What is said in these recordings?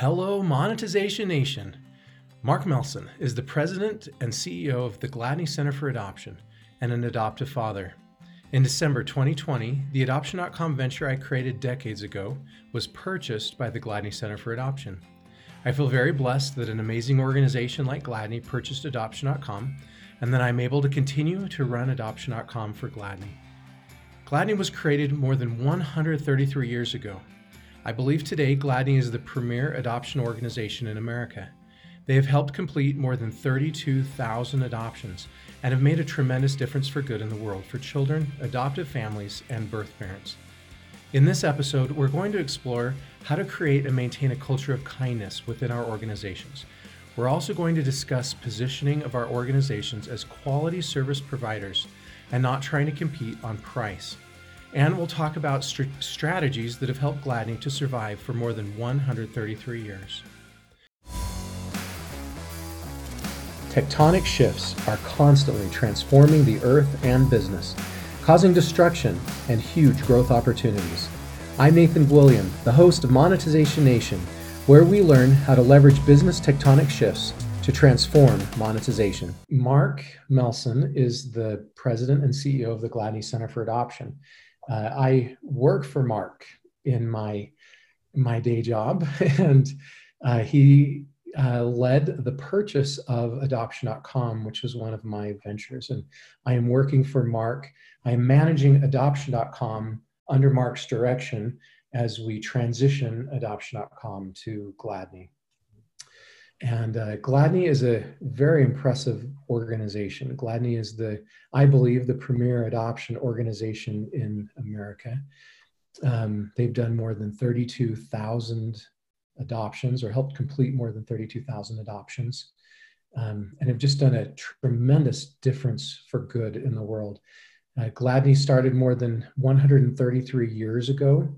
Hello, Monetization Nation. Mark Melson is the president and CEO of the Gladney Center for Adoption and an adoptive father. In December 2020, the Adoption.com venture I created decades ago was purchased by the Gladney Center for Adoption. I feel very blessed that an amazing organization like Gladney purchased Adoption.com and that I'm able to continue to run Adoption.com for Gladney. Gladney was created more than 133 years ago. I believe today Gladney is the premier adoption organization in America. They have helped complete more than 32,000 adoptions and have made a tremendous difference for good in the world for children, adoptive families, and birth parents. In this episode, we're going to explore how to create and maintain a culture of kindness within our organizations. We're also going to discuss positioning of our organizations as quality service providers and not trying to compete on price. And we'll talk about st- strategies that have helped Gladney to survive for more than 133 years. Tectonic shifts are constantly transforming the earth and business, causing destruction and huge growth opportunities. I'm Nathan Gwilliam, the host of Monetization Nation, where we learn how to leverage business tectonic shifts to transform monetization. Mark Melson is the president and CEO of the Gladney Center for Adoption. Uh, I work for Mark in my my day job, and uh, he uh, led the purchase of adoption.com, which was one of my ventures. And I am working for Mark. I am managing adoption.com under Mark's direction as we transition adoption.com to Gladney. And uh, Gladney is a very impressive organization. Gladney is the, I believe, the premier adoption organization in America. Um, they've done more than 32,000 adoptions or helped complete more than 32,000 adoptions um, and have just done a tremendous difference for good in the world. Uh, Gladney started more than 133 years ago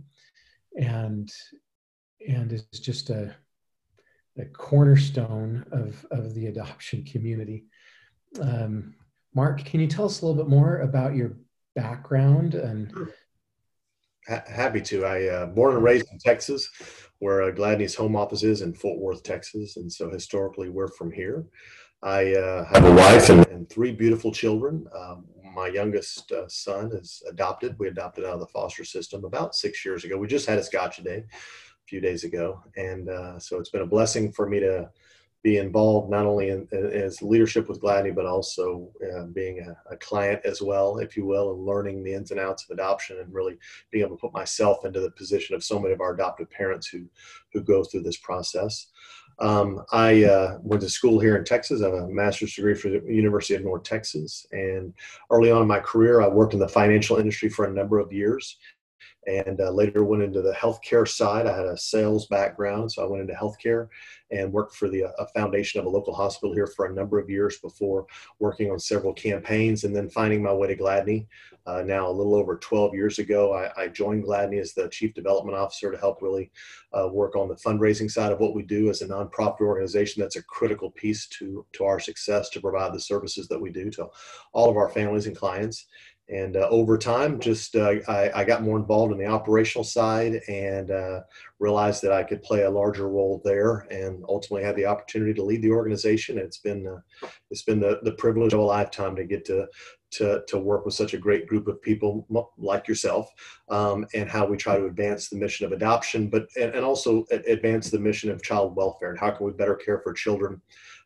and, and is just a, a cornerstone of, of the adoption community. Um, Mark, can you tell us a little bit more about your background and happy to. I uh, born and raised in Texas, where uh, Gladney's home office is in Fort Worth, Texas, and so historically we're from here. I uh, have a wife and, and three beautiful children. Um, my youngest uh, son is adopted. We adopted out of the foster system about six years ago. We just had a Gotcha day few days ago, and uh, so it's been a blessing for me to be involved not only in, as leadership with Gladney, but also uh, being a, a, client as well, if you will, and learning the ins and outs of adoption and really being able to put myself into the position of so many of our adoptive parents who, who go through this process. Um, I uh, went to school here in Texas. I have a master's degree from the University of North Texas. And early on in my career, I worked in the financial industry for a number of years and uh, later went into the healthcare side. I had a sales background, so I went into healthcare and worked for the uh, foundation of a local hospital here for a number of years before working on several campaigns and then finding my way to Gladney. Uh, now, a little over 12 years ago, I, I, joined Gladney as the chief development officer to help really uh, work on the fundraising side of what we do as a nonprofit organization. That's a critical piece to, to our success to provide the services that we do to all of our families and clients and uh, over time just uh, I, I, got more involved in the operational side and uh, realized that i could play a larger role there and ultimately had the opportunity to lead the organization. It's been uh, it's been the, the privilege of a lifetime to get to to, to work with such a great group of people like yourself um, and how we try to advance the mission of adoption but and, and also advance the mission of child welfare and how can we better care for children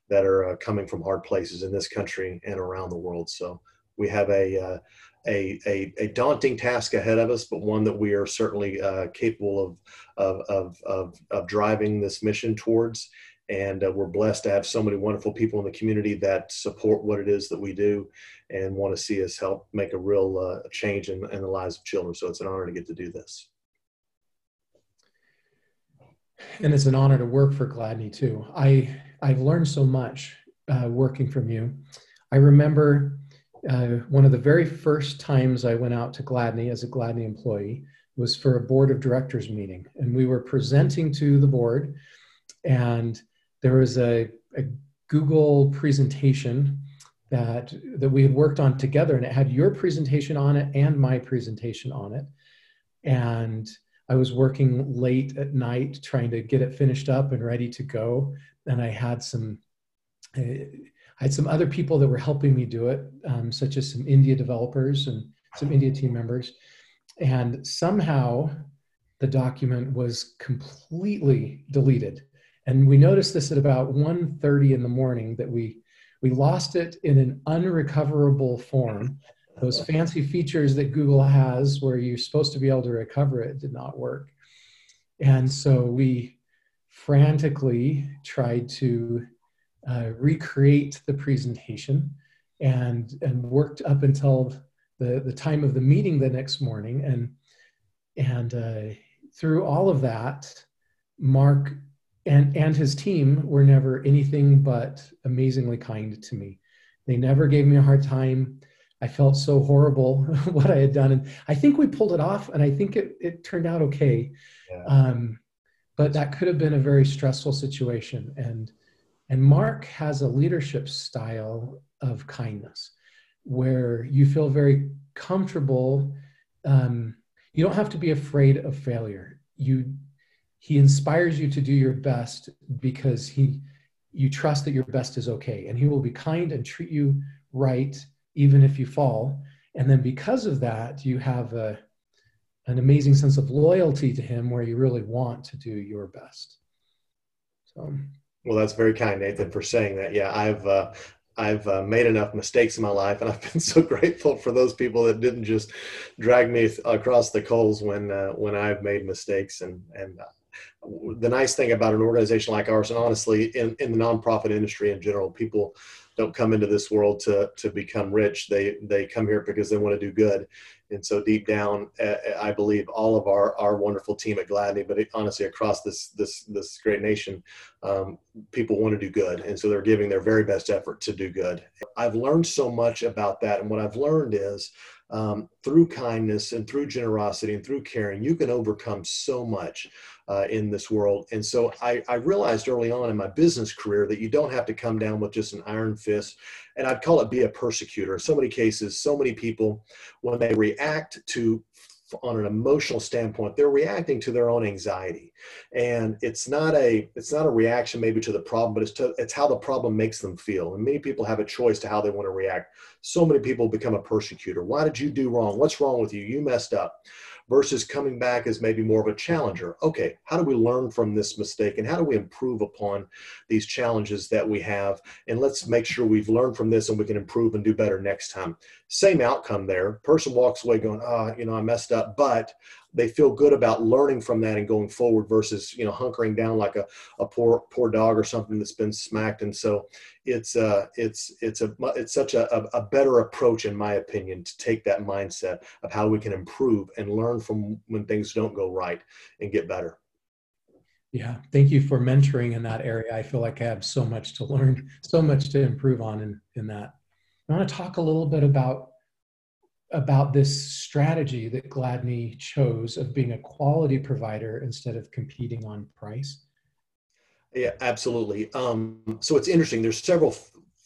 that are uh, coming from hard places in this country and around the world. So we have a uh, a, a, a, daunting task ahead of us, but one that we are certainly uh, capable of, of, of, of, driving this mission towards. And uh, we're blessed to have so many wonderful people in the community that support what it is that we do and want to see us help make a real uh, change in, in the lives of children. So it's an honor to get to do this. And it's an honor to work for Gladney too. I, I've learned so much uh, working from you. I remember uh, one of the very first times I went out to Gladney as a Gladney employee was for a board of directors meeting. And we were presenting to the board, and there was a, a Google presentation that, that we had worked on together, and it had your presentation on it and my presentation on it. And I was working late at night trying to get it finished up and ready to go. And I had some, uh, I had some other people that were helping me do it, um, such as some India developers and some India team members. And somehow the document was completely deleted. And we noticed this at about 1.30 in the morning that we, we lost it in an unrecoverable form those fancy features that Google has where you're supposed to be able to recover it did not work. And so we frantically tried to uh, recreate the presentation and, and worked up until the, the time of the meeting the next morning. And, and uh, through all of that, Mark and, and his team were never anything but amazingly kind to me. They never gave me a hard time I felt so horrible what I had done. And I think we pulled it off and I think it, it turned out okay. Yeah. Um, but that could have been a very stressful situation. And, and Mark has a leadership style of kindness where you feel very comfortable. Um, you don't have to be afraid of failure. You, he inspires you to do your best because he, you trust that your best is okay. And he will be kind and treat you right even if you fall. And then because of that, you have a, an amazing sense of loyalty to him where you really want to do your best. So, well, that's very kind, Nathan, for saying that. Yeah, I've uh, I've uh, made enough mistakes in my life, and I've been so grateful for those people that didn't just drag me across the coals when uh, when I've made mistakes. And and uh, the nice thing about an organization like ours, and honestly, in in the nonprofit industry in general, people don't come into this world to to become rich. They they come here because they want to do good. And so deep down, I believe all of our our wonderful team at Gladney, but honestly across this this this great nation, um, people want to do good, and so they're giving their very best effort to do good. I've learned so much about that, and what I've learned is um, through kindness and through generosity and through caring, you can overcome so much uh, in this world. And so I, I, realized early on in my business career that you don't have to come down with just an iron fist. And I'd call it be a persecutor. In so many cases, so many people, when they react to on an emotional standpoint they're reacting to their own anxiety. And it's not a it's not a reaction maybe to the problem but it's to it's how the problem makes them feel. And many people have a choice to how they want to react. So many people become a persecutor. Why did you do wrong? What's wrong with you? You messed up versus coming back as maybe more of a challenger. Okay, how do we learn from this mistake and how do we improve upon these challenges that we have? And let's make sure we've learned from this and we can improve and do better next time. Same outcome there. Person walks away going, ah, oh, you know, I messed up, but they feel good about learning from that and going forward versus you know hunkering down like a, a poor poor dog or something that's been smacked. And so it's uh it's it's a it's such a, a better approach in my opinion to take that mindset of how we can improve and learn from when things don't go right and get better. Yeah. Thank you for mentoring in that area. I feel like i have so much to learn so much to improve on in, in that. I want to talk a little bit about about this strategy that Gladney chose of being a quality provider instead of competing on price? Yeah, absolutely. Um, so it's interesting. There's several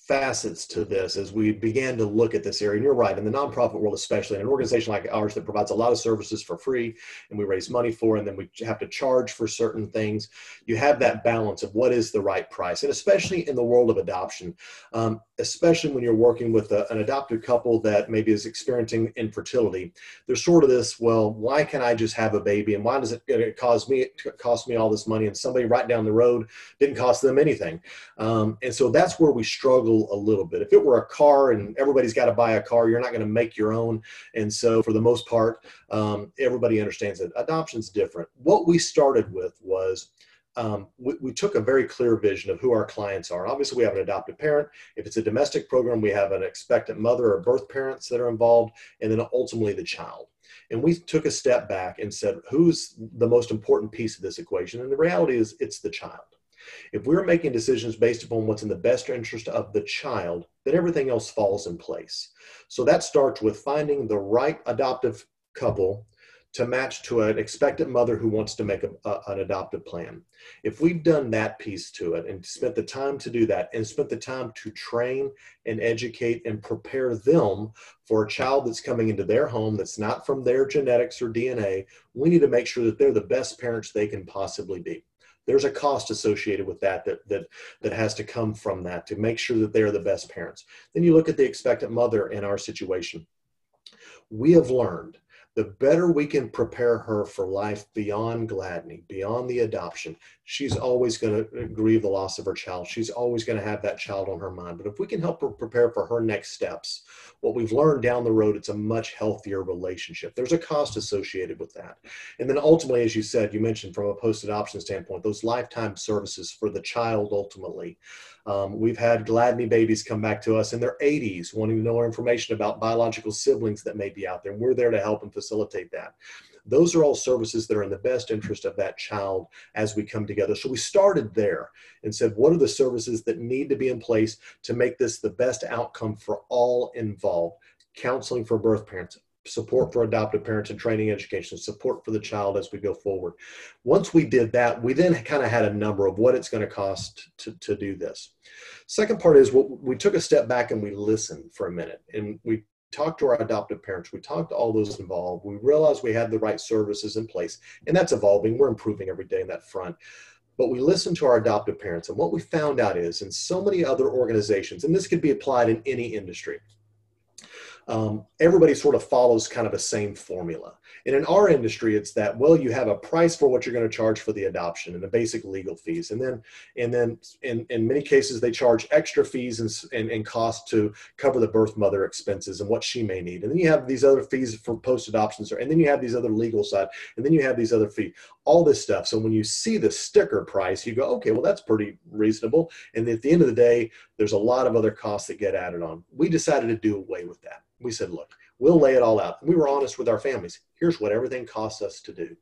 facets to this as we began to look at this area. And you're right, in the nonprofit world, especially in an organization like ours that provides a lot of services for free and we raise money for, and then we have to charge for certain things, you have that balance of what is the right price. And especially in the world of adoption, um, especially when you're working with a, an adopted couple that maybe is experiencing infertility, there's sort of this, well, why can I just have a baby? And why does it, it cost me, it cost me all this money? And somebody right down the road didn't cost them anything. Um, and so that's where we struggle a little bit. If it were a car and everybody's got to buy a car, you're not going to make your own. And so, for the most part, um, everybody understands that adoption's different. What we started with was um, we, we, took a very clear vision of who our clients are. And obviously, we have an adoptive parent. If it's a domestic program, we have an expectant mother or birth parents that are involved, and then ultimately the child. And we took a step back and said, who's the most important piece of this equation? And the reality is, it's the child. If we're making decisions based upon what's in the best interest of the child, then everything else falls in place. So that starts with finding the right adoptive couple to match to an expectant mother who wants to make a, a, an adoptive plan. If we've done that piece to it and spent the time to do that and spent the time to train and educate and prepare them for a child that's coming into their home that's not from their genetics or DNA, we need to make sure that they're the best parents they can possibly be there's a cost associated with that, that that that has to come from that to make sure that they're the best parents. Then you look at the expectant mother in our situation. We have learned the better we can prepare her for life beyond Gladney, beyond the adoption, she's always going to grieve the loss of her child. She's always going to have that child on her mind. But if we can help her prepare for her next steps, what we've learned down the road, it's a much healthier relationship. There's a cost associated with that. And then ultimately, as you said, you mentioned from a post adoption standpoint, those lifetime services for the child ultimately. Um, we've had Gladney babies come back to us in their 80s wanting to know information about biological siblings that may be out there. And we're there to help and facilitate that. Those are all services that are in the best interest of that child as we come together. So we started there and said, what are the services that need to be in place to make this the best outcome for all involved? Counseling for birth parents, support for adoptive parents and training education, support for the child as we go forward. Once we did that, we then kind of had a number of what it's going to cost to, to do this. Second part is what we took a step back and we listened for a minute and we talked to our adoptive parents, we talked to all those involved, we realized we had the right services in place, and that's evolving. We're improving every day in that front. But we listened to our adoptive parents, and what we found out is in so many other organizations, and this could be applied in any industry, um, everybody sort of follows kind of a same formula. And in our industry, it's that well, you have a price for what you're going to charge for the adoption and the basic legal fees, and then and then in, in many cases they charge extra fees and, and, and cost to cover the birth mother expenses and what she may need. And then you have these other fees for post adoptions, and then you have these other legal side, and then you have these other fees, all this stuff. So when you see the sticker price, you go, okay, well that's pretty reasonable. And at the end of the day, there's a lot of other costs that get added on. We decided to do away with that we said, look, we'll lay it all out. we were honest with our families. Here's what everything costs us to do.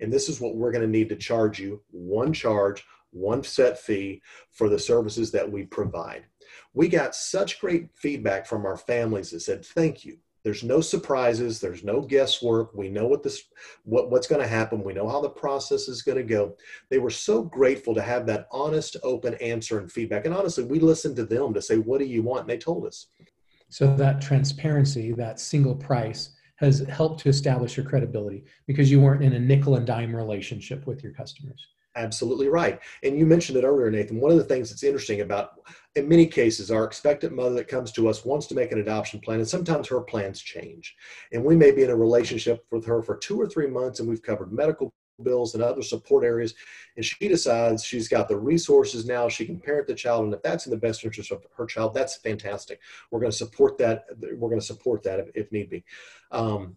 And this is what we're going to need to charge you one charge, one set fee for the services that we provide. We got such great feedback from our families that said, thank you. There's no surprises. There's no guesswork. We know what this, what, what's going to happen. We know how the process is going to go. They were so grateful to have that honest, open answer and feedback. And honestly, we listened to them to say, what do you want? And they told us. So that transparency, that single price, has helped to establish your credibility because you weren't in a nickel and dime relationship with your customers. Absolutely right. And you mentioned it earlier, Nathan. One of the things that's interesting about, in many cases, our expectant mother that comes to us wants to make an adoption plan, and sometimes her plans change. And we may be in a relationship with her for two or three months, and we've covered medical bills and other support areas. And she decides she's got the resources now, she can parent the child. And if that's in the best interest of her child, that's fantastic. We're going to support that. We're going to support that if, if need be. Um,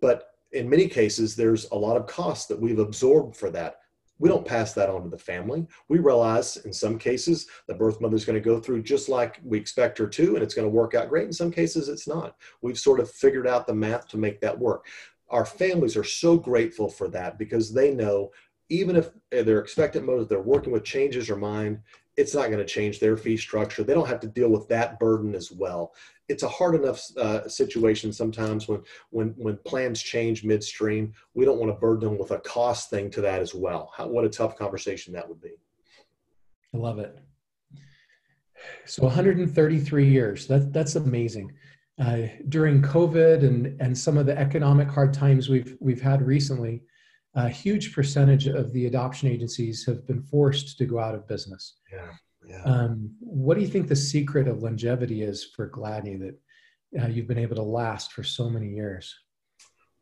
but in many cases, there's a lot of costs that we've absorbed for that. We don't pass that on to the family. We realize in some cases the birth mother is going to go through just like we expect her to, and it's going to work out great. In some cases, it's not. We've sort of figured out the math to make that work our families are so grateful for that because they know even if they're expectant mode, they're working with changes or mind, it's not going to change their fee structure. They don't have to deal with that burden as well. It's a hard enough uh, situation sometimes when when when plans change midstream. We don't want to burden them with a cost thing to that as well. How, what a tough conversation that would be. I love it. So 133 years. That that's amazing uh, during COVID and, and some of the economic hard times we've, we've had recently, a huge percentage of the adoption agencies have been forced to go out of business. Yeah. yeah. Um, what do you think the secret of longevity is for Gladney that uh, you've been able to last for so many years?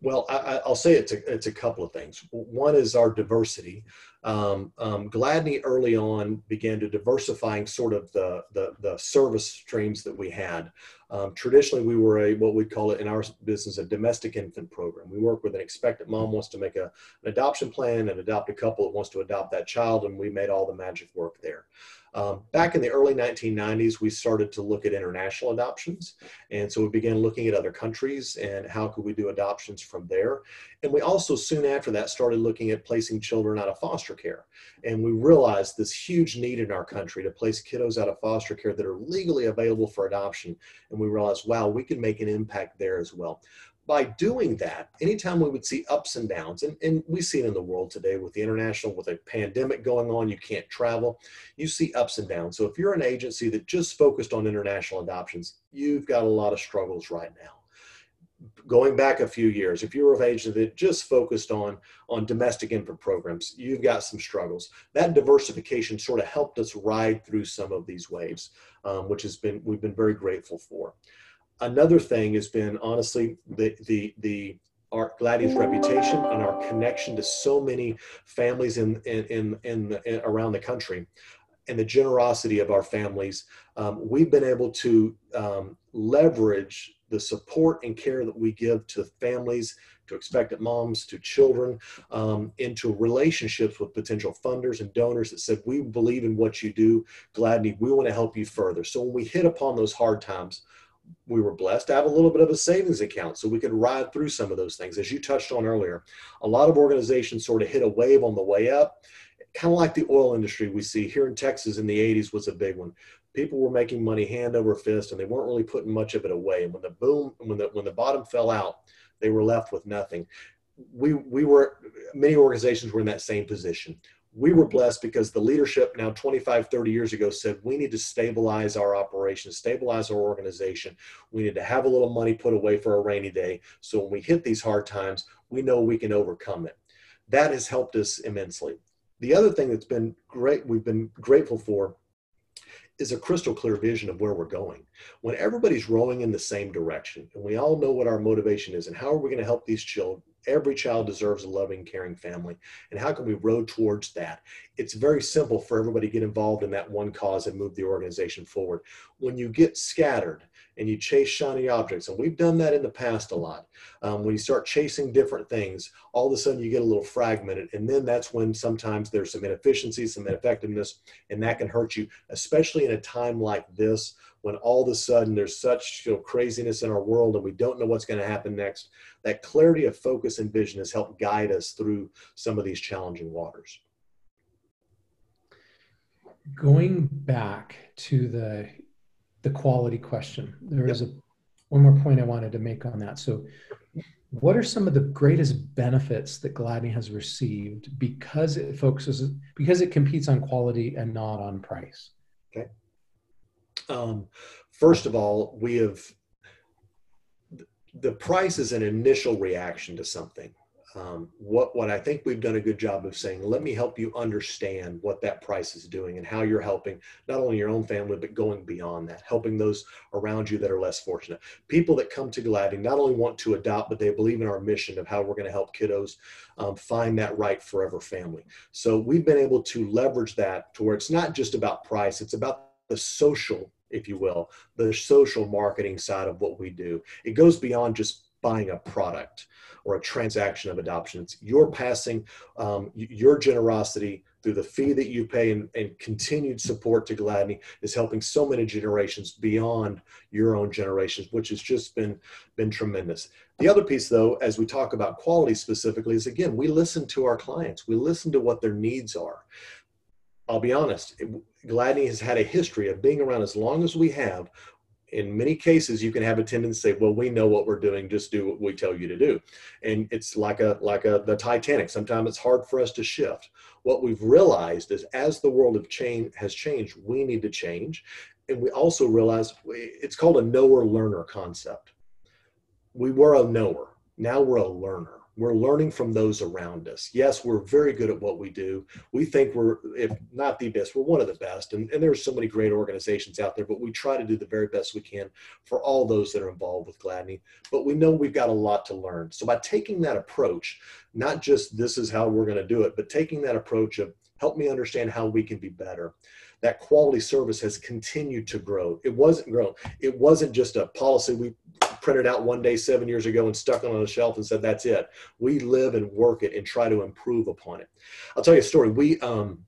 Well, I, will say it's a, it's a couple of things. One is our diversity. Um, um, Gladney early on began to diversifying sort of the, the, the service streams that we had. Um, traditionally, we were a what we'd call it in our business a domestic infant program. We work with an expectant mom wants to make a, an adoption plan and adopt a couple that wants to adopt that child, and we made all the magic work there. Um, back in the early 1990s, we started to look at international adoptions. And so we began looking at other countries and how could we do adoptions from there. And we also soon after that started looking at placing children out of foster care. And we realized this huge need in our country to place kiddos out of foster care that are legally available for adoption. And we realized, wow, we can make an impact there as well by doing that, anytime we would see ups and downs, and, and we see it in the world today with the international, with a pandemic going on, you can't travel, you see ups and downs. So if you're an agency that just focused on international adoptions, you've got a lot of struggles right now. Going back a few years, if you were of age that just focused on, on domestic infant programs, you've got some struggles. That diversification sort of helped us ride through some of these waves, um, which has been we've been very grateful for another thing has been honestly the the the our Gladney's reputation and our connection to so many families in in in, in, the, in around the country and the generosity of our families um, we've been able to um, leverage the support and care that we give to families to expectant moms to children um, into relationships with potential funders and donors that said we believe in what you do gladney we want to help you further so when we hit upon those hard times we were blessed to have a little bit of a savings account so we could ride through some of those things. As you touched on earlier, a lot of organizations sort of hit a wave on the way up, kind of like the oil industry we see here in Texas in the 80s was a big one. People were making money hand over fist and they weren't really putting much of it away. And when the boom, when the when the bottom fell out, they were left with nothing. We we were many organizations were in that same position. We were blessed because the leadership now 25 30 years ago said we need to stabilize our operations stabilize our organization. We need to have a little money put away for a rainy day. So when we hit these hard times we know we can overcome it. That has helped us immensely. The other thing that's been great we've been grateful for is a crystal clear vision of where we're going. When everybody's rowing in the same direction and we all know what our motivation is and how are we going to help these children, every child deserves a loving, caring family. And how can we row towards that? It's very simple for everybody to get involved in that one cause and move the organization forward. When you get scattered and you chase shiny objects, and we've done that in the past a lot, um, when you start chasing different things, all of a sudden you get a little fragmented. And then that's when sometimes there's some inefficiency, some ineffectiveness, and that can hurt you, especially in a time like this when all of a sudden there's such you know, craziness in our world and we don't know what's going to happen next, that clarity of focus and vision has helped guide us through some of these challenging waters. Going back to the the quality question, there is yep. a one more point I wanted to make on that. So, what are some of the greatest benefits that Gladney has received because it focuses because it competes on quality and not on price? Okay. Um, first of all, we have the price is an initial reaction to something. Um, what what I think we've done a good job of saying, let me help you understand what that price is doing and how you're helping not only your own family but going beyond that, helping those around you that are less fortunate. People that come to Gladney not only want to adopt, but they believe in our mission of how we're going to help kiddos um, find that right forever family. So we've been able to leverage that to where it's not just about price; it's about the social if you will, the social marketing side of what we do. It goes beyond just buying a product or a transaction of adoption. It's you're passing um, your generosity through the fee that you pay and, and, continued support to Gladney is helping so many generations beyond your own generations, which has just been been tremendous. The other piece, though, as we talk about quality specifically, is again we listen to our clients. We listen to what their needs are. I'll be honest, Gladney has had a history of being around as long as we have. In many cases, you can have a tendency to say, "Well, we know what we're doing. Just do what we tell you to do," and it's like a like a the Titanic. Sometimes it's hard for us to shift. What we've realized is, as the world of change has changed, we need to change, and we also realize it's called a knower learner concept. We were a knower. Now we're a learner we're learning from those around us. Yes, we're very good at what we do. We think we're, if not the best, we're one of the best. And, and there's so many great organizations out there, but we try to do the very best we can for all those that are involved with Gladney. But we know we've got a lot to learn. So by taking that approach, not just this is how we're going to do it, but taking that approach of help me understand how we can be better that quality service has continued to grow. It wasn't grown. It wasn't just a policy we printed out one day seven years ago and stuck it on a shelf and said that's it. We live and work it and try to improve upon it. I'll tell you a story. We um,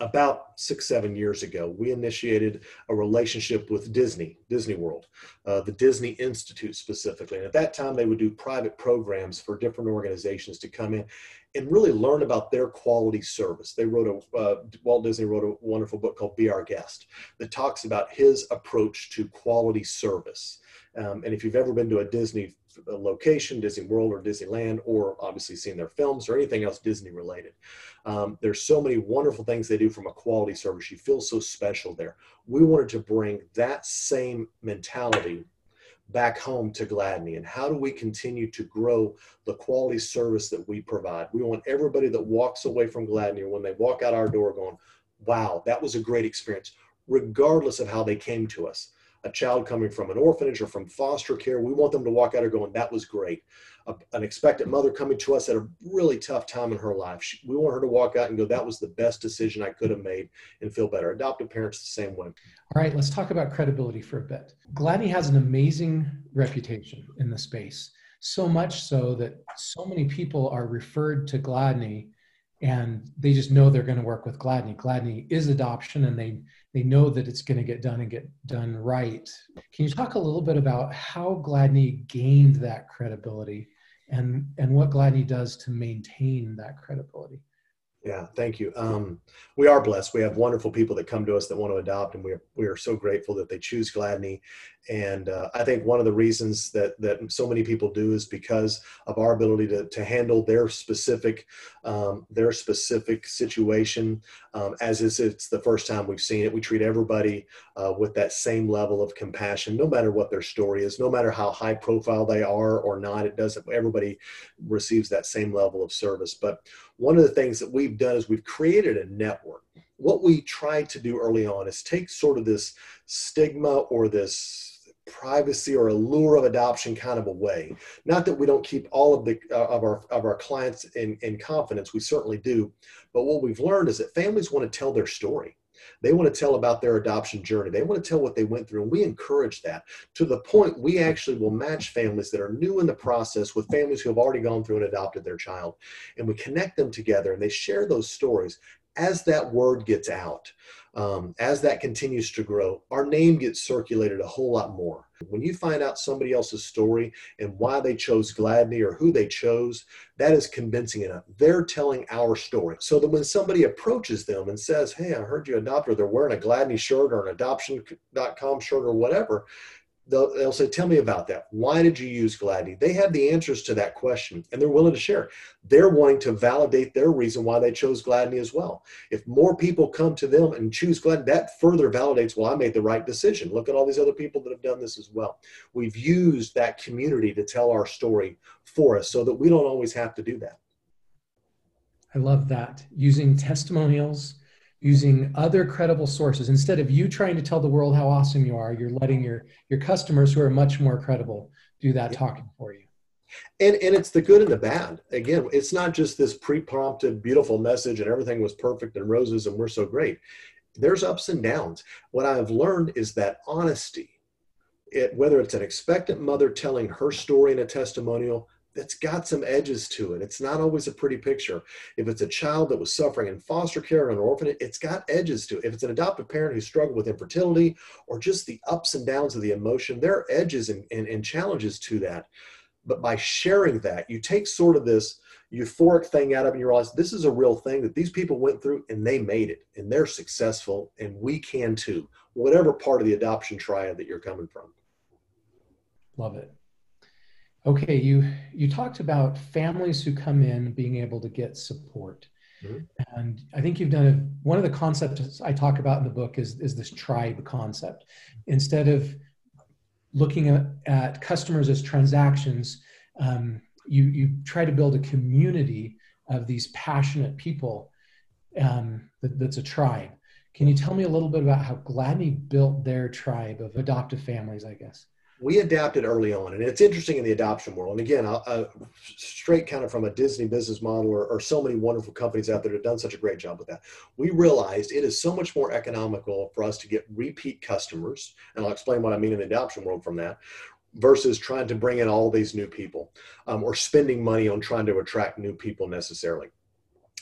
about six seven years ago we initiated a relationship with disney disney world uh, the disney institute specifically. And at that time they would do private programs for different organizations to come in and really learn about their quality service. They wrote a uh, walt disney wrote a wonderful book called be our guest that talks about his approach to quality service. Um, and if you've ever been to a disney location, Disney World or Disneyland, or obviously seeing their films or anything else Disney related. Um, there's so many wonderful things they do from a quality service. You feel so special there. We wanted to bring that same mentality back home to Gladney and how do we continue to grow the quality service that we provide? We want everybody that walks away from Gladney when they walk out our door going, wow, that was a great experience, regardless of how they came to us a child coming from an orphanage or from foster care, we want them to walk out here going, that was great. A, an expectant mother coming to us at a really tough time in her life, she, we want her to walk out and go, that was the best decision I could have made and feel better. Adoptive parents, the same way. All right, let's talk about credibility for a bit. Gladney has an amazing reputation in the space, so much so that so many people are referred to Gladney and they just know they're going to work with Gladney. Gladney is adoption, and they they know that it's going to get done and get done right. Can you talk a little bit about how Gladney gained that credibility, and and what Gladney does to maintain that credibility? Yeah, thank you. Um, we are blessed. We have wonderful people that come to us that want to adopt, and we are, we are so grateful that they choose Gladney. And uh, I think one of the reasons that that so many people do is because of our ability to, to handle their specific um, their specific situation. Um, as is, it's the first time we've seen it. We treat everybody uh, with that same level of compassion, no matter what their story is, no matter how high profile they are or not. It doesn't. Everybody receives that same level of service. But one of the things that we've done is we've created a network. What we tried to do early on is take sort of this stigma or this privacy or allure of adoption kind of away. Not that we don't keep all of the uh, of our of our clients in, in confidence, we certainly do. But what we've learned is that families want to tell their story. They want to tell about their adoption journey. They want to tell what they went through. And we encourage that to the point we actually will match families that are new in the process with families who have already gone through and adopted their child. And we connect them together and they share those stories as that word gets out um, as that continues to grow, our name gets circulated a whole lot more. When you find out somebody else's story and why they chose Gladney or who they chose, that is convincing enough. They're telling our story. So that when somebody approaches them and says, Hey, I heard you adopted, or they're wearing a Gladney shirt or an adoption.com shirt or whatever, they'll, they'll say, Tell me about that. Why did you use Gladney? They have the answers to that question and they're willing to share. They're wanting to validate their reason why they chose Gladney as well. If more people come to them and choose Gladney, that further validates, well, I made the right decision. Look at all these other people that have done this as well. We've used that community to tell our story for us so that we don't always have to do that. I love that. Using testimonials using other credible sources. Instead of you trying to tell the world how awesome you are you're letting your your customers who are much more credible do that yeah. talking for you. And and it's the good and the bad. Again it's not just this pre-prompted beautiful message and everything was perfect and roses and we're so great. There's ups and downs. What i've learned is that honesty it, whether it's an expectant mother telling her story in a testimonial that's got some edges to it. It's not always a pretty picture. If it's a child that was suffering in foster care or an orphanage, it's got edges to it. If it's an adoptive parent who struggled with infertility or just the ups and downs of the emotion, there are edges and, and, and challenges to that. But by sharing that, you take sort of this euphoric thing out of it and you realize this is a real thing that these people went through and they made it and they're successful and we can too, whatever part of the adoption triad that you're coming from. Love it. Okay, you you talked about families who come in being able to get support. Mm-hmm. And I think you've done a, one of the concepts I talk about in the book is, is this tribe concept. Instead of looking at, at customers as transactions, um, you, you try to build a community of these passionate people um, that, that's a tribe. Can you tell me a little bit about how Gladney built their tribe of adoptive families, I guess? We adapted early on, and it's interesting in the adoption world. And again, uh, straight kind of from a Disney business model, or, or, so many wonderful companies out there that have done such a great job with that. We realized it is so much more economical for us to get repeat customers, and I'll explain what I mean in the adoption world from that, versus trying to bring in all these new people um, or spending money on trying to attract new people necessarily.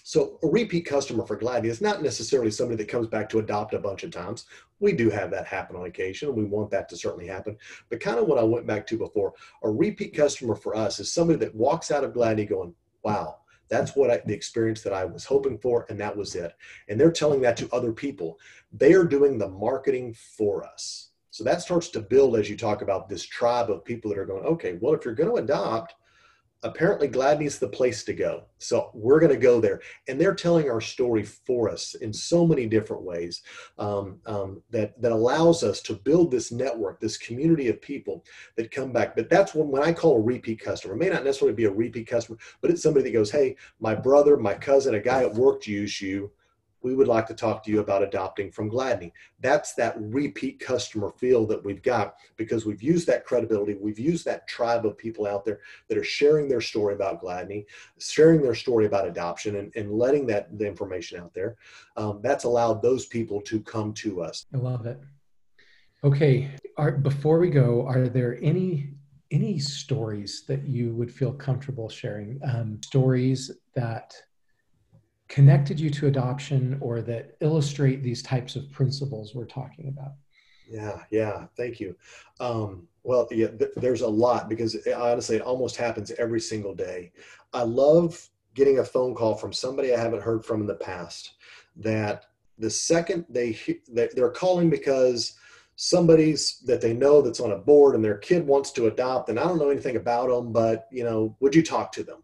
So a repeat customer for Gladney is not necessarily somebody that comes back to adopt a bunch of times. We do have that happen on occasion. and We want that to certainly happen. But kind of what I went back to before, a repeat customer for us is somebody that walks out of Gladney going, wow, that's what I, the experience that I was hoping for, and that was it. And they're telling that to other people. They are doing the marketing for us. So that starts to build as you talk about this tribe of people that are going, okay, well, if you're going to adopt, apparently Gladney's the place to go. So we're going to go there. And they're telling our story for us in so many different ways um, um, that, that allows us to build this network, this community of people that come back. But that's when, when I call a repeat customer, it may not necessarily be a repeat customer, but it's somebody that goes, hey, my brother, my cousin, a guy at work used you we would like to talk to you about adopting from Gladney. That's that repeat customer feel that we've got because we've used that credibility. We've used that tribe of people out there that are sharing their story about Gladney, sharing their story about adoption, and, and letting that the information out there. Um, that's allowed those people to come to us. I love it. Okay, are, before we go, are there any any stories that you would feel comfortable sharing? Um, stories that connected you to adoption or that illustrate these types of principles we're talking about? Yeah, yeah, thank you. Um, well, yeah, th- there's a lot because it, honestly, it almost happens every single day. I love getting a phone call from somebody I haven't heard from in the past that the second they they're calling because somebody's that they know that's on a board and their kid wants to adopt and I don't know anything about them, but you know, would you talk to them?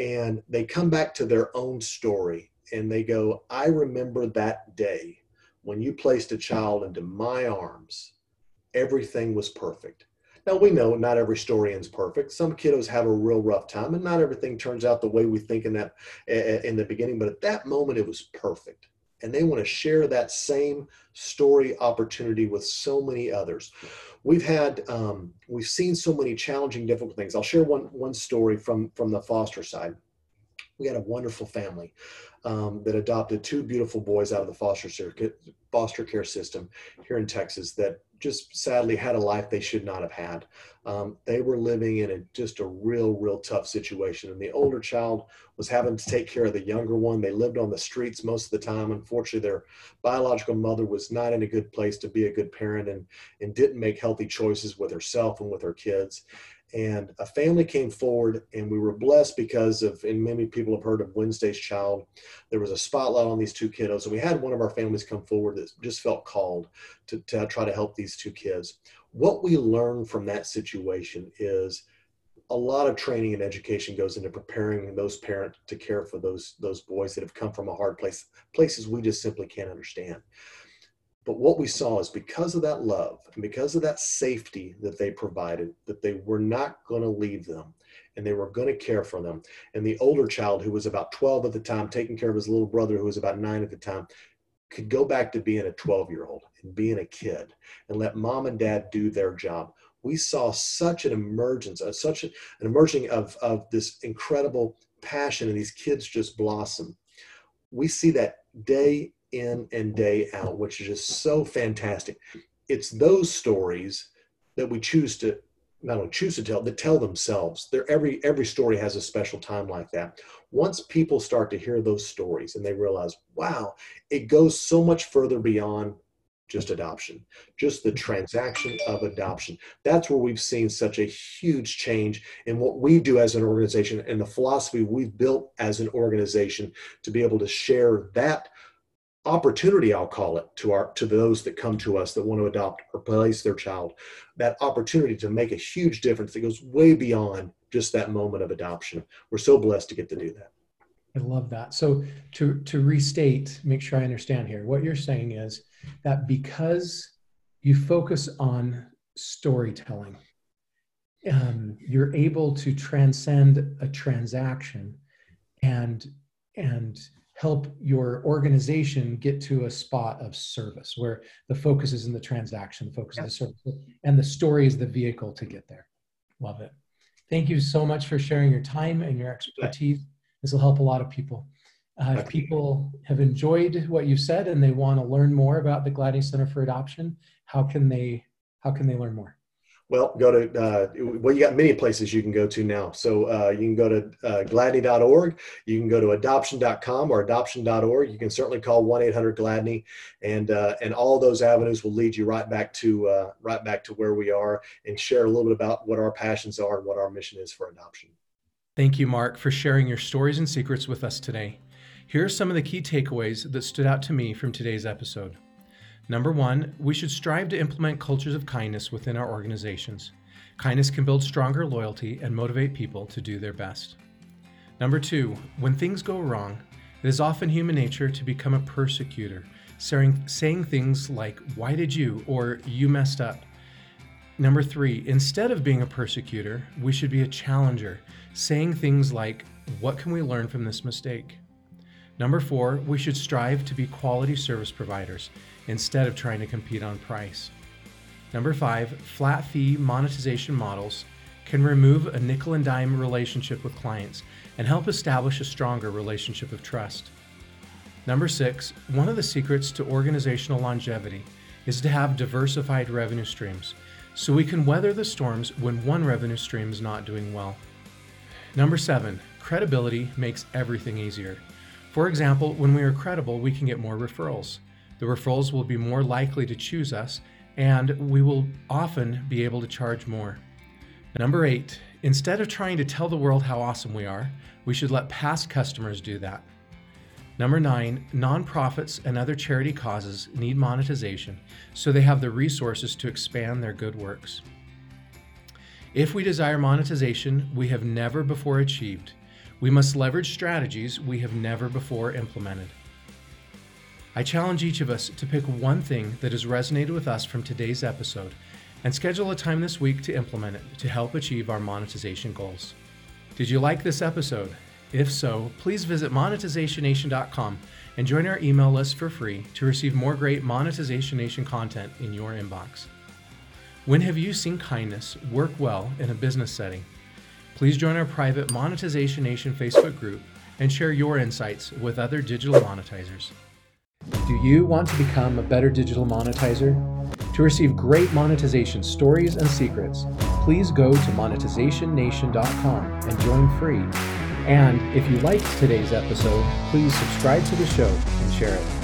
And they come back to their own story and they go, I remember that day when you placed a child into my arms. Everything was perfect. Now we know not every story ends perfect. Some kiddos have a real rough time, and not everything turns out the way we think in that in the beginning. But at that moment, it was perfect, and they want to share that same story opportunity with so many others. We've had um, we've seen so many challenging difficult things. I'll share one one story from from the foster side. We had a wonderful family um, that adopted two beautiful boys out of the foster circuit, foster care system here in Texas that just sadly had a life they should not have had. Um, they were living in a, just a real, real tough situation. And the older child was having to take care of the younger one. They lived on the streets most of the time. Unfortunately, their biological mother was not in a good place to be a good parent and, and didn't make healthy choices with herself and with her kids and a family came forward and we were blessed because of and many people have heard of wednesday's child. There was a spotlight on these two kiddos and we had one of our families come forward that just felt called to, to try to help these two kids. What we learned from that situation is a lot of training and education goes into preparing those parents to care for those those boys that have come from a hard place places we just simply can't understand but what we saw is because of that love and because of that safety that they provided, that they were not going to leave them and they were going to care for them. And the older child, who was about 12 at the time, taking care of his little brother, who was about nine at the time, could go back to being a 12 year old and being a kid and let mom and dad do their job. We saw such an emergence, uh, such an emerging of, of this incredible passion, and these kids just blossom. We see that day in and day out, which is just so fantastic. It's those stories that we choose to not only choose to tell, that tell themselves. There, every every story has a special time like that. Once people start to hear those stories and they realize, wow, it goes so much further beyond just adoption, just the transaction of adoption. That's where we've seen such a huge change in what we do as an organization and the philosophy we've built as an organization to be able to share that opportunity i'll call it to our to those that come to us that want to adopt or place their child that opportunity to make a huge difference that goes way beyond just that moment of adoption. We're so blessed to get to do that. I love that. So to to restate make sure i understand here what you're saying is that because you focus on storytelling um, you're able to transcend a transaction and and help your organization get to a spot of service where the focus is in the transaction, the focus yep. is the service, and the story is the vehicle to get there. Love it. Thank you so much for sharing your time and your expertise. This will help a lot of people. Uh, if people have enjoyed what you said and they want to learn more about the Gladney Center for Adoption, how can they how can they learn more? Well, go to, uh, well, you got many places you can go to now. So uh, you can go to uh, gladney.org. You can go to adoption.com or adoption.org. You can certainly call 1-800-GLADNEY and, uh, and all those avenues will lead you right back to, uh, right back to where we are and share a little bit about what our passions are and what our mission is for adoption. Thank you, Mark, for sharing your stories and secrets with us today. Here are some of the key takeaways that stood out to me from today's episode. Number one, we should strive to implement cultures of kindness within our organizations. Kindness can build stronger loyalty and motivate people to do their best. Number two, when things go wrong, it is often human nature to become a persecutor, saying, things like, Why did you? or You messed up. Number three, instead of being a persecutor, we should be a challenger, saying things like, What can we learn from this mistake? Number four, we should strive to be quality service providers instead of trying to compete on price. Number five, flat fee monetization models can remove a nickel and dime relationship with clients and help establish a stronger relationship of trust. Number six, one of the secrets to organizational longevity is to have diversified revenue streams so we can weather the storms when one revenue stream is not doing well. Number seven, credibility makes everything easier. For example, when we are credible, we can get more referrals. The referrals will be more likely to choose us, and we will often be able to charge more. Number eight, instead of trying to tell the world how awesome we are, we should let past customers do that. Number nine, nonprofits and other charity causes need monetization so they have the resources to expand their good works. If we desire monetization we have never before achieved, we must leverage strategies we have never before implemented. I challenge each of us to pick one thing that has resonated with us from today's episode and schedule a time this week to implement it to help achieve our monetization goals. Did you like this episode? If so, please visit monetizationnation.com and join our email list for free to receive more great Monetization Nation content in your inbox. When have you seen kindness work well in a business setting? Please join our private Monetization Nation Facebook group and share your insights with other digital monetizers. Do you want to become a better digital monetizer? To receive great monetization stories and secrets, please go to monetizationnation.com and join free and if you liked today's episode, please subscribe to the show and share it.